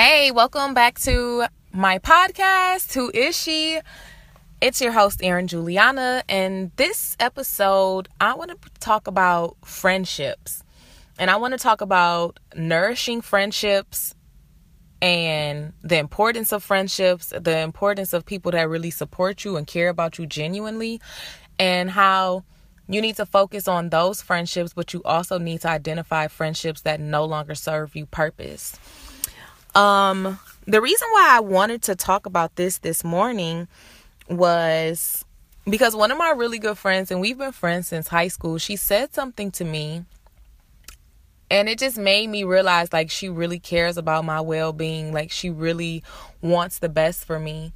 Hey, welcome back to my podcast. Who is she? It's your host, Erin Juliana. And this episode, I want to talk about friendships. And I want to talk about nourishing friendships and the importance of friendships, the importance of people that really support you and care about you genuinely, and how you need to focus on those friendships, but you also need to identify friendships that no longer serve you purpose. Um, the reason why I wanted to talk about this this morning was because one of my really good friends, and we've been friends since high school, she said something to me. And it just made me realize like she really cares about my well being. Like she really wants the best for me.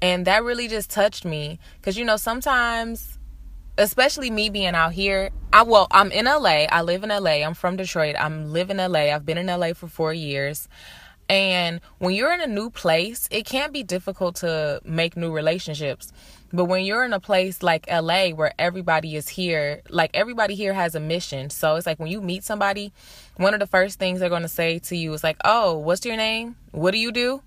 And that really just touched me. Because, you know, sometimes, especially me being out here, I, well, I'm in LA. I live in LA. I'm from Detroit. I'm live in LA. I've been in LA for four years. And when you're in a new place, it can be difficult to make new relationships. But when you're in a place like LA where everybody is here, like everybody here has a mission. So it's like when you meet somebody, one of the first things they're going to say to you is like, "Oh, what's your name? What do you do?"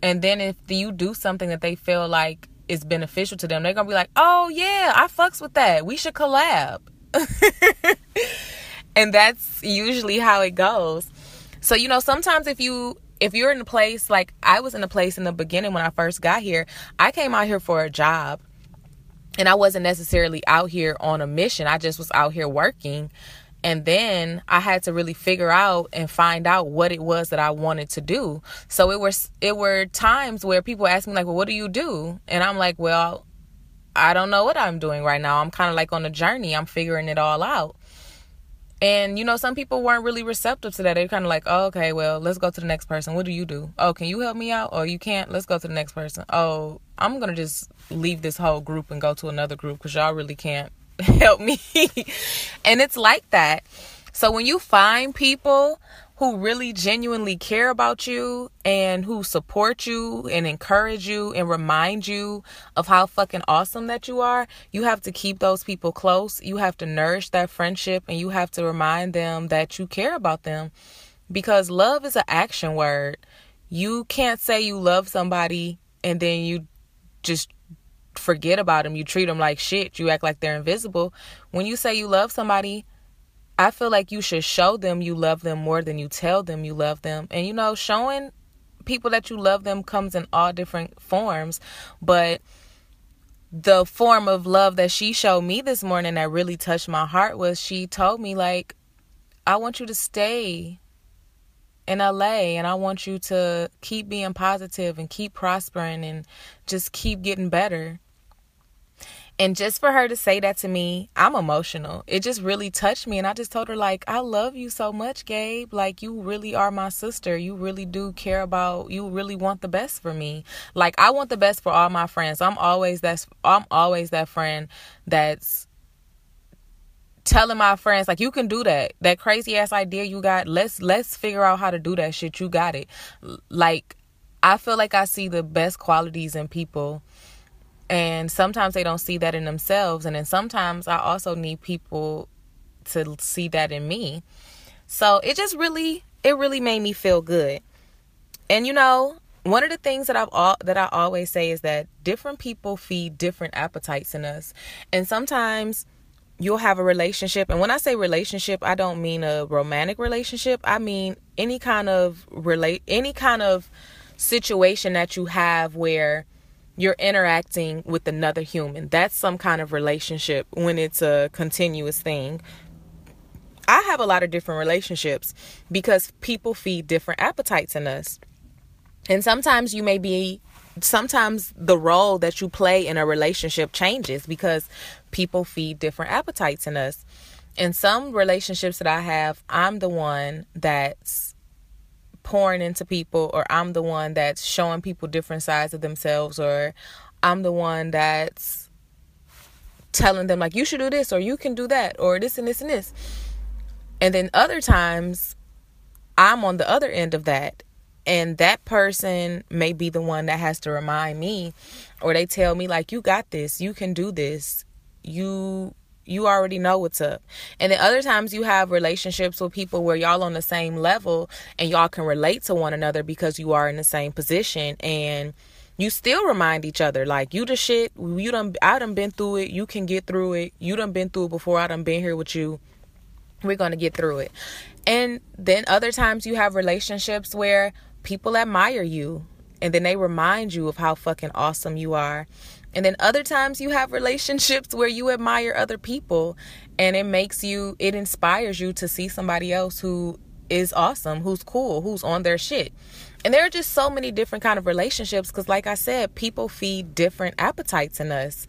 And then if you do something that they feel like is beneficial to them, they're going to be like, "Oh, yeah, I fucks with that. We should collab." and that's usually how it goes. So, you know, sometimes if you if you're in a place like I was in a place in the beginning when I first got here, I came out here for a job. And I wasn't necessarily out here on a mission. I just was out here working. And then I had to really figure out and find out what it was that I wanted to do. So it was it were times where people ask me like, "Well, what do you do?" And I'm like, "Well, I don't know what I'm doing right now. I'm kind of like on a journey. I'm figuring it all out." And you know, some people weren't really receptive to that. They're kind of like, oh, okay, well, let's go to the next person. What do you do? Oh, can you help me out? Oh, you can't. Let's go to the next person. Oh, I'm gonna just leave this whole group and go to another group because y'all really can't help me. and it's like that. So when you find people who really genuinely care about you and who support you and encourage you and remind you of how fucking awesome that you are, you have to keep those people close. You have to nourish that friendship and you have to remind them that you care about them because love is an action word. You can't say you love somebody and then you just forget about them. You treat them like shit. You act like they're invisible. When you say you love somebody, I feel like you should show them you love them more than you tell them you love them. And you know, showing people that you love them comes in all different forms, but the form of love that she showed me this morning that really touched my heart was she told me like I want you to stay in LA and I want you to keep being positive and keep prospering and just keep getting better. And just for her to say that to me, I'm emotional. It just really touched me. And I just told her, like, I love you so much, Gabe. Like, you really are my sister. You really do care about, you really want the best for me. Like, I want the best for all my friends. I'm always that, I'm always that friend that's telling my friends like you can do that that crazy ass idea you got let's let's figure out how to do that shit you got it like i feel like i see the best qualities in people and sometimes they don't see that in themselves. And then sometimes I also need people to see that in me. So it just really, it really made me feel good. And you know, one of the things that I've all that I always say is that different people feed different appetites in us. And sometimes you'll have a relationship and when I say relationship, I don't mean a romantic relationship. I mean any kind of relate any kind of situation that you have where you're interacting with another human. That's some kind of relationship when it's a continuous thing. I have a lot of different relationships because people feed different appetites in us. And sometimes you may be sometimes the role that you play in a relationship changes because people feed different appetites in us. In some relationships that I have, I'm the one that's pouring into people or I'm the one that's showing people different sides of themselves or I'm the one that's telling them like you should do this or you can do that or this and this and this. And then other times I'm on the other end of that and that person may be the one that has to remind me or they tell me like you got this, you can do this. You you already know what's up. And then other times you have relationships with people where y'all on the same level and y'all can relate to one another because you are in the same position and you still remind each other like you the shit. You done I done been through it. You can get through it. You done been through it before. I done been here with you. We're gonna get through it. And then other times you have relationships where people admire you and then they remind you of how fucking awesome you are and then other times you have relationships where you admire other people and it makes you it inspires you to see somebody else who is awesome who's cool who's on their shit. And there are just so many different kind of relationships because like i said people feed different appetites in us.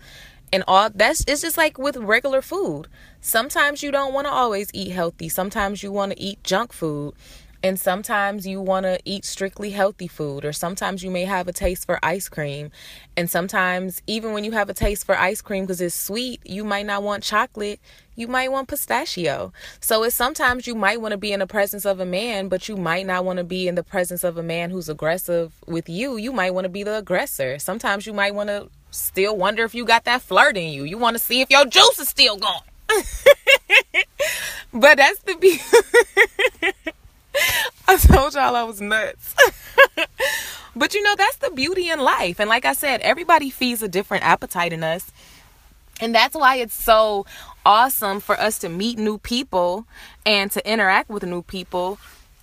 And all that's it's just like with regular food. Sometimes you don't want to always eat healthy. Sometimes you want to eat junk food and sometimes you want to eat strictly healthy food, or sometimes you may have a taste for ice cream. And sometimes, even when you have a taste for ice cream because it's sweet, you might not want chocolate, you might want pistachio. So it's sometimes you might want to be in the presence of a man, but you might not want to be in the presence of a man who's aggressive with you. You might want to be the aggressor. Sometimes you might want to still wonder if you got that flirt in you. You want to see if your juice is still gone. but that's the beauty. I told y'all I was nuts. but you know, that's the beauty in life. And like I said, everybody feeds a different appetite in us. And that's why it's so awesome for us to meet new people and to interact with new people.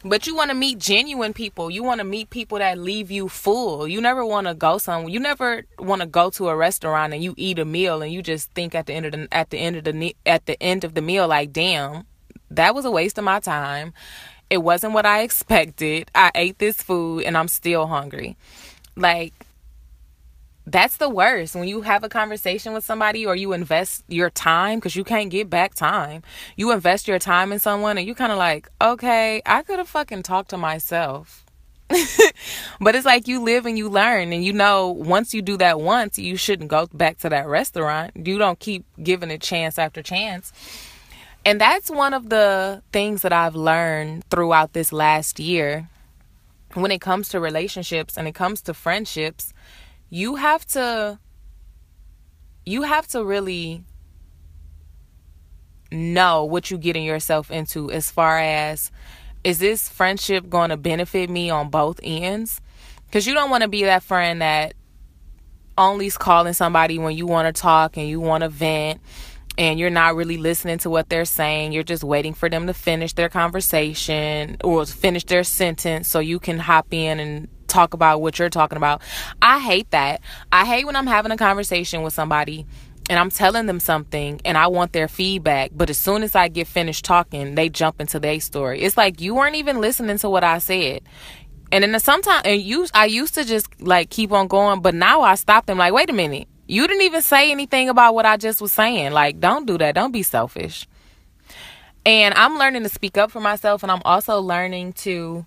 But you want to meet genuine people. You want to meet people that leave you full. You never want to go somewhere. You never want to go to a restaurant and you eat a meal and you just think at the end of the at the end of the at the end of the meal like, "Damn, that was a waste of my time." It wasn't what I expected. I ate this food and I'm still hungry. Like, that's the worst when you have a conversation with somebody or you invest your time because you can't get back time. You invest your time in someone and you kind of like, okay, I could have fucking talked to myself. but it's like you live and you learn and you know once you do that once you shouldn't go back to that restaurant you don't keep giving it chance after chance and that's one of the things that I've learned throughout this last year when it comes to relationships and it comes to friendships. You have to you have to really know what you're getting yourself into as far as is this friendship going to benefit me on both ends? Because you don't want to be that friend that only's calling somebody when you want to talk and you want to vent and you're not really listening to what they're saying. You're just waiting for them to finish their conversation or finish their sentence so you can hop in and talk about what you're talking about. I hate that. I hate when I'm having a conversation with somebody and I'm telling them something and I want their feedback, but as soon as I get finished talking, they jump into their story. It's like you weren't even listening to what I said. And then sometimes and you I used to just like keep on going, but now I stop them like, wait a minute you didn't even say anything about what I just was saying. Like, don't do that. Don't be selfish. And I'm learning to speak up for myself, and I'm also learning to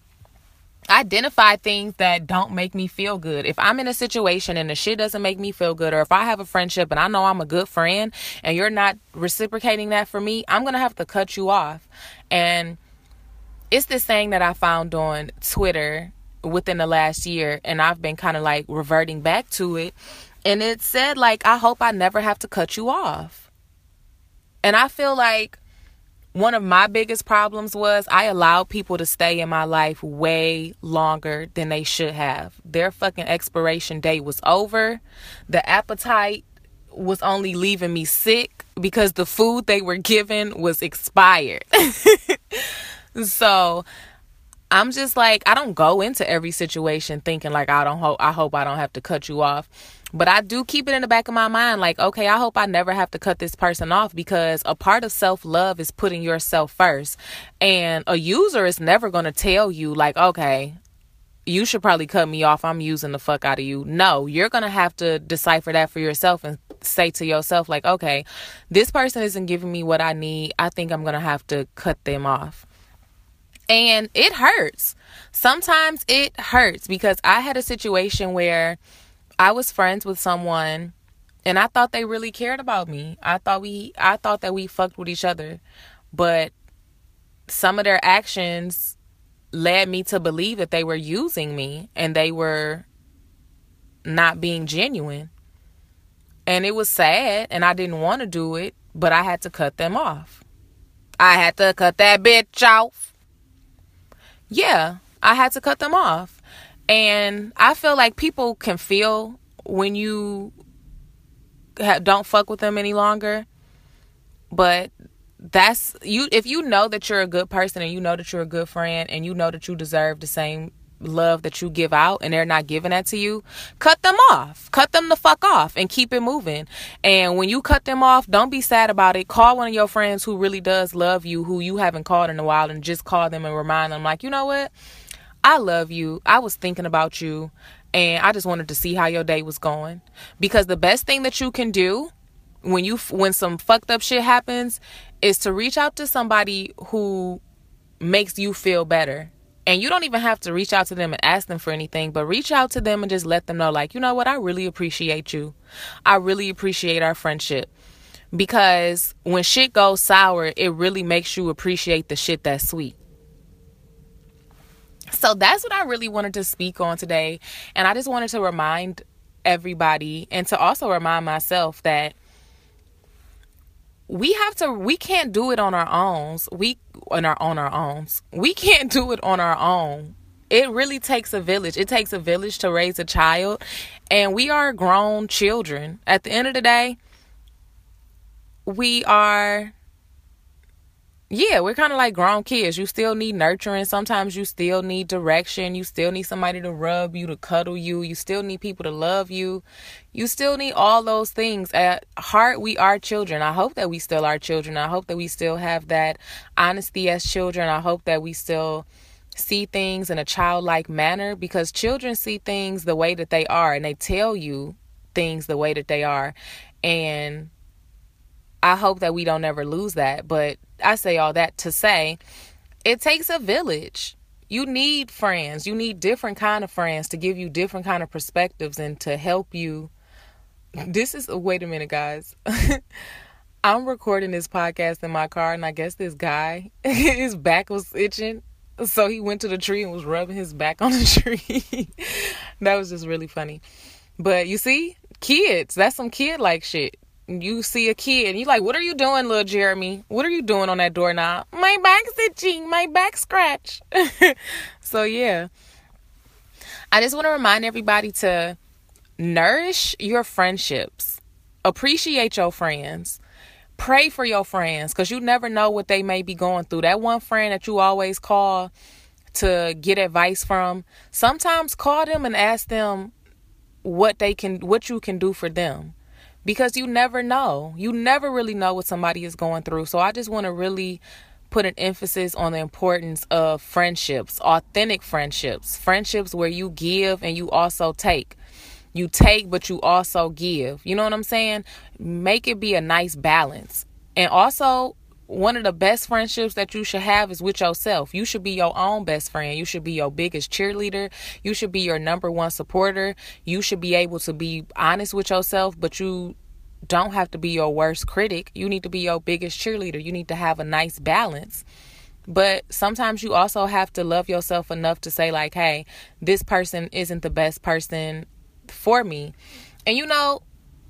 identify things that don't make me feel good. If I'm in a situation and the shit doesn't make me feel good, or if I have a friendship and I know I'm a good friend and you're not reciprocating that for me, I'm gonna have to cut you off. And it's this thing that I found on Twitter within the last year, and I've been kind of like reverting back to it and it said like I hope I never have to cut you off. And I feel like one of my biggest problems was I allowed people to stay in my life way longer than they should have. Their fucking expiration date was over. The appetite was only leaving me sick because the food they were given was expired. so I'm just like I don't go into every situation thinking like I don't hope I hope I don't have to cut you off but I do keep it in the back of my mind like, okay, I hope I never have to cut this person off because a part of self love is putting yourself first. And a user is never going to tell you, like, okay, you should probably cut me off. I'm using the fuck out of you. No, you're going to have to decipher that for yourself and say to yourself, like, okay, this person isn't giving me what I need. I think I'm going to have to cut them off. And it hurts. Sometimes it hurts because I had a situation where I was friends with someone and I thought they really cared about me. I thought we I thought that we fucked with each other. But some of their actions led me to believe that they were using me and they were not being genuine. And it was sad and I didn't want to do it but I had to cut them off. I had to cut that bitch off. Yeah, I had to cut them off. And I feel like people can feel when you don't fuck with them any longer. But that's you if you know that you're a good person and you know that you're a good friend and you know that you deserve the same love that you give out and they're not giving that to you, cut them off. Cut them the fuck off and keep it moving. And when you cut them off, don't be sad about it. Call one of your friends who really does love you, who you haven't called in a while, and just call them and remind them, like, you know what? I love you. I was thinking about you and I just wanted to see how your day was going. Because the best thing that you can do when you when some fucked up shit happens is to reach out to somebody who makes you feel better and you don't even have to reach out to them and ask them for anything, but reach out to them and just let them know, like, you know what, I really appreciate you. I really appreciate our friendship. Because when shit goes sour, it really makes you appreciate the shit that's sweet. So that's what I really wanted to speak on today. And I just wanted to remind everybody and to also remind myself that we have to we can't do it on our own we on our on our own we can't do it on our own. It really takes a village. It takes a village to raise a child. And we are grown children. At the end of the day we are yeah, we're kind of like grown kids. You still need nurturing. Sometimes you still need direction. You still need somebody to rub you, to cuddle you. You still need people to love you. You still need all those things. At heart, we are children. I hope that we still are children. I hope that we still have that honesty as children. I hope that we still see things in a childlike manner because children see things the way that they are and they tell you things the way that they are. And I hope that we don't ever lose that. But I say all that to say it takes a village. You need friends. You need different kind of friends to give you different kind of perspectives and to help you. This is oh, wait a minute, guys. I'm recording this podcast in my car, and I guess this guy, his back was itching. So he went to the tree and was rubbing his back on the tree. that was just really funny. But you see, kids, that's some kid like shit you see a kid and you're like, What are you doing, little Jeremy? What are you doing on that doorknob? My back's itching, my back scratch. so yeah. I just want to remind everybody to nourish your friendships. Appreciate your friends. Pray for your friends because you never know what they may be going through. That one friend that you always call to get advice from, sometimes call them and ask them what they can what you can do for them because you never know. You never really know what somebody is going through. So I just want to really put an emphasis on the importance of friendships, authentic friendships, friendships where you give and you also take. You take, but you also give. You know what I'm saying? Make it be a nice balance. And also, one of the best friendships that you should have is with yourself. You should be your own best friend. You should be your biggest cheerleader. You should be your number one supporter. You should be able to be honest with yourself, but you don't have to be your worst critic. You need to be your biggest cheerleader. You need to have a nice balance. But sometimes you also have to love yourself enough to say, like, hey, this person isn't the best person for me. And you know,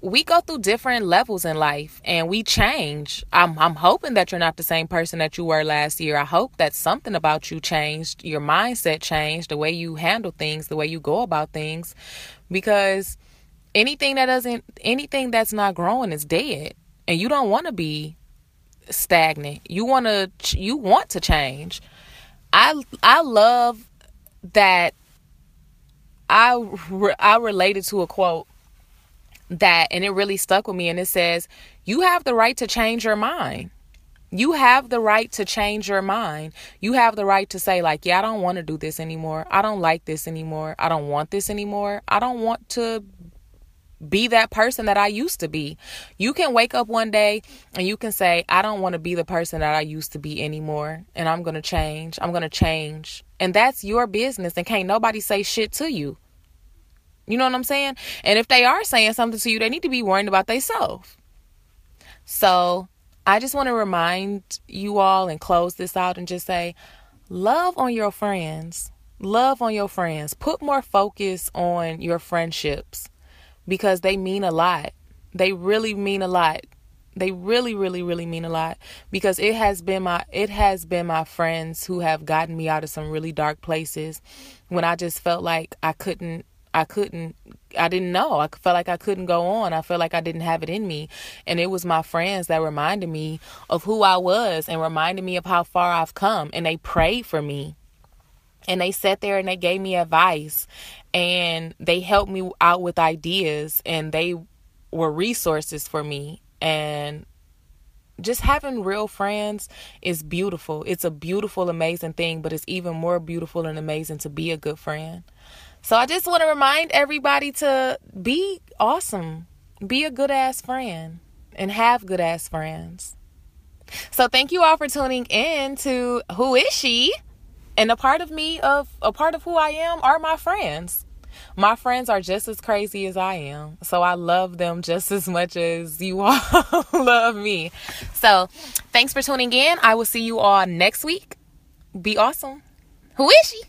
we go through different levels in life and we change. I'm I'm hoping that you're not the same person that you were last year. I hope that something about you changed, your mindset changed, the way you handle things, the way you go about things because anything that doesn't anything that's not growing is dead. And you don't want to be stagnant. You want to you want to change. I I love that I I related to a quote that and it really stuck with me and it says you have the right to change your mind you have the right to change your mind you have the right to say like yeah i don't want to do this anymore i don't like this anymore i don't want this anymore i don't want to be that person that I used to be. You can wake up one day and you can say, I don't want to be the person that I used to be anymore. And I'm going to change. I'm going to change. And that's your business. And can't nobody say shit to you. You know what I'm saying? And if they are saying something to you, they need to be worrying about themselves. So I just want to remind you all and close this out and just say, love on your friends. Love on your friends. Put more focus on your friendships because they mean a lot. They really mean a lot. They really, really, really mean a lot because it has been my it has been my friends who have gotten me out of some really dark places when I just felt like I couldn't I couldn't I didn't know. I felt like I couldn't go on. I felt like I didn't have it in me. And it was my friends that reminded me of who I was and reminded me of how far I've come and they prayed for me. And they sat there and they gave me advice and they helped me out with ideas and they were resources for me and just having real friends is beautiful. It's a beautiful, amazing thing, but it's even more beautiful and amazing to be a good friend. So I just want to remind everybody to be awesome, be a good ass friend, and have good ass friends. So thank you all for tuning in to Who Is She? And a part of me of a part of who I am are my friends my friends are just as crazy as I am. So I love them just as much as you all love me. So thanks for tuning in. I will see you all next week. Be awesome. Who is she?